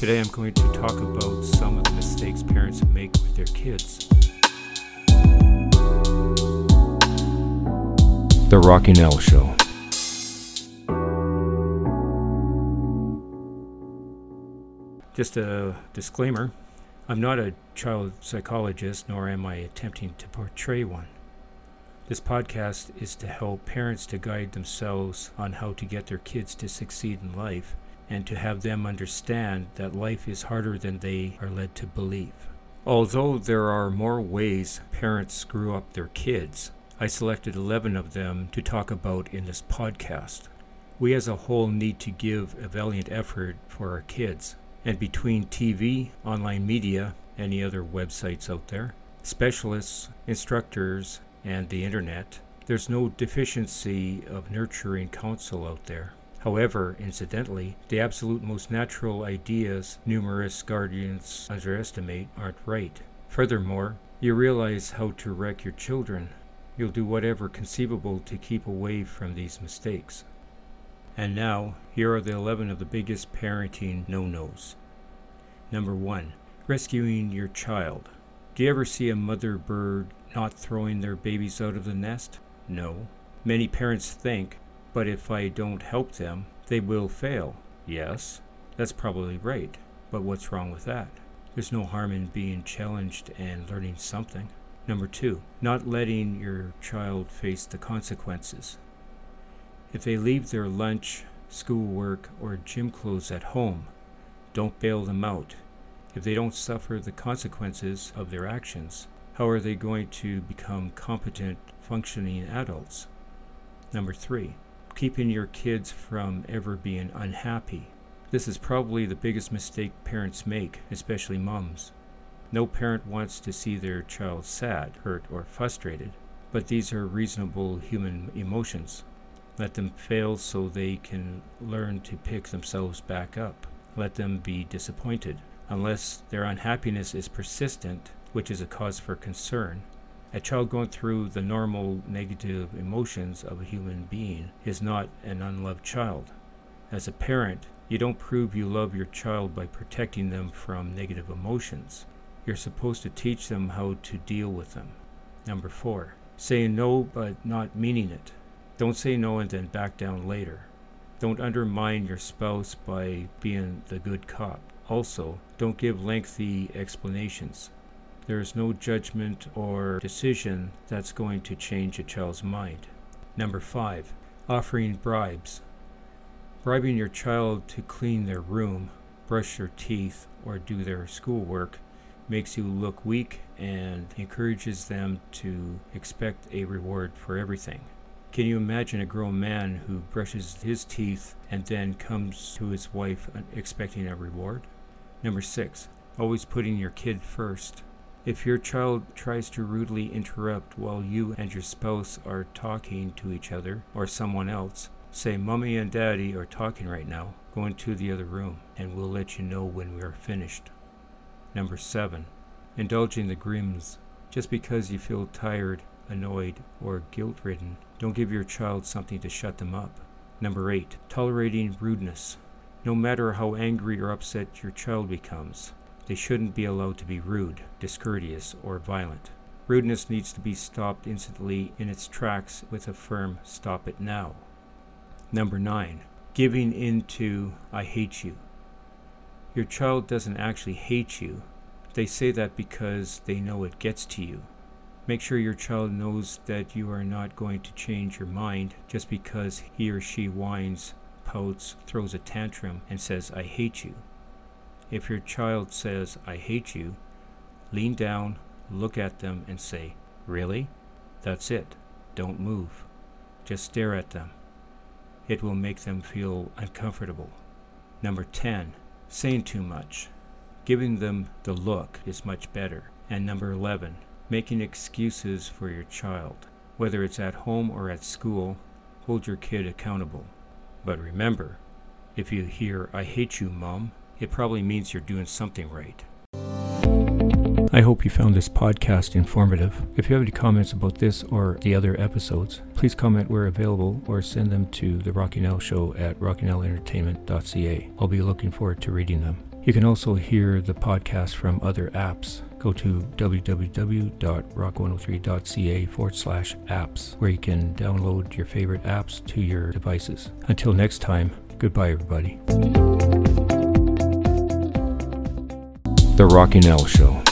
Today I'm going to talk about some of the mistakes parents make with their kids. The Rocking Al Show. Just a disclaimer I'm not a child psychologist, nor am I attempting to portray one. This podcast is to help parents to guide themselves on how to get their kids to succeed in life and to have them understand that life is harder than they are led to believe. Although there are more ways parents screw up their kids, I selected 11 of them to talk about in this podcast. We as a whole need to give a valiant effort for our kids. And between TV, online media, any other websites out there, specialists, instructors, and the internet, there's no deficiency of nurturing counsel out there. However, incidentally, the absolute most natural ideas numerous guardians underestimate aren't right. Furthermore, you realize how to wreck your children. You'll do whatever conceivable to keep away from these mistakes. And now, here are the 11 of the biggest parenting no nos. Number 1. Rescuing your child. Do you ever see a mother bird not throwing their babies out of the nest? No. Many parents think but if I don't help them, they will fail. Yes, that's probably right. But what's wrong with that? There's no harm in being challenged and learning something. Number two, not letting your child face the consequences. If they leave their lunch, schoolwork, or gym clothes at home, don't bail them out. If they don't suffer the consequences of their actions, how are they going to become competent, functioning adults? Number three, keeping your kids from ever being unhappy. This is probably the biggest mistake parents make, especially moms. No parent wants to see their child sad, hurt, or frustrated, but these are reasonable human emotions. Let them fail so they can learn to pick themselves back up. Let them be disappointed. Unless their unhappiness is persistent, which is a cause for concern, a child going through the normal negative emotions of a human being is not an unloved child. As a parent, you don't prove you love your child by protecting them from negative emotions. You're supposed to teach them how to deal with them. Number four, saying no but not meaning it. Don't say no and then back down later. Don't undermine your spouse by being the good cop. Also, don't give lengthy explanations. There is no judgment or decision that's going to change a child's mind. Number five, offering bribes. Bribing your child to clean their room, brush their teeth, or do their schoolwork makes you look weak and encourages them to expect a reward for everything. Can you imagine a grown man who brushes his teeth and then comes to his wife expecting a reward? Number six, always putting your kid first. If your child tries to rudely interrupt while you and your spouse are talking to each other or someone else, say, Mommy and Daddy are talking right now. Go into the other room, and we'll let you know when we are finished. Number seven, indulging the grims. Just because you feel tired, annoyed, or guilt ridden, don't give your child something to shut them up. Number eight, tolerating rudeness. No matter how angry or upset your child becomes, they shouldn't be allowed to be rude, discourteous, or violent. Rudeness needs to be stopped instantly in its tracks with a firm stop it now. Number 9. Giving in to I hate you. Your child doesn't actually hate you. They say that because they know it gets to you. Make sure your child knows that you are not going to change your mind just because he or she whines, pouts, throws a tantrum, and says, I hate you. If your child says, I hate you, lean down, look at them, and say, Really? That's it. Don't move. Just stare at them. It will make them feel uncomfortable. Number 10. Saying too much. Giving them the look is much better. And number 11. Making excuses for your child. Whether it's at home or at school, hold your kid accountable. But remember, if you hear, I hate you, Mom, it probably means you're doing something right. I hope you found this podcast informative. If you have any comments about this or the other episodes, please comment where available or send them to the Rocking Al Show at rockingalentertainment.ca. I'll be looking forward to reading them. You can also hear the podcast from other apps. Go to www.rock103.ca forward slash apps, where you can download your favorite apps to your devices. Until next time, goodbye, everybody. The Rocking Al Show.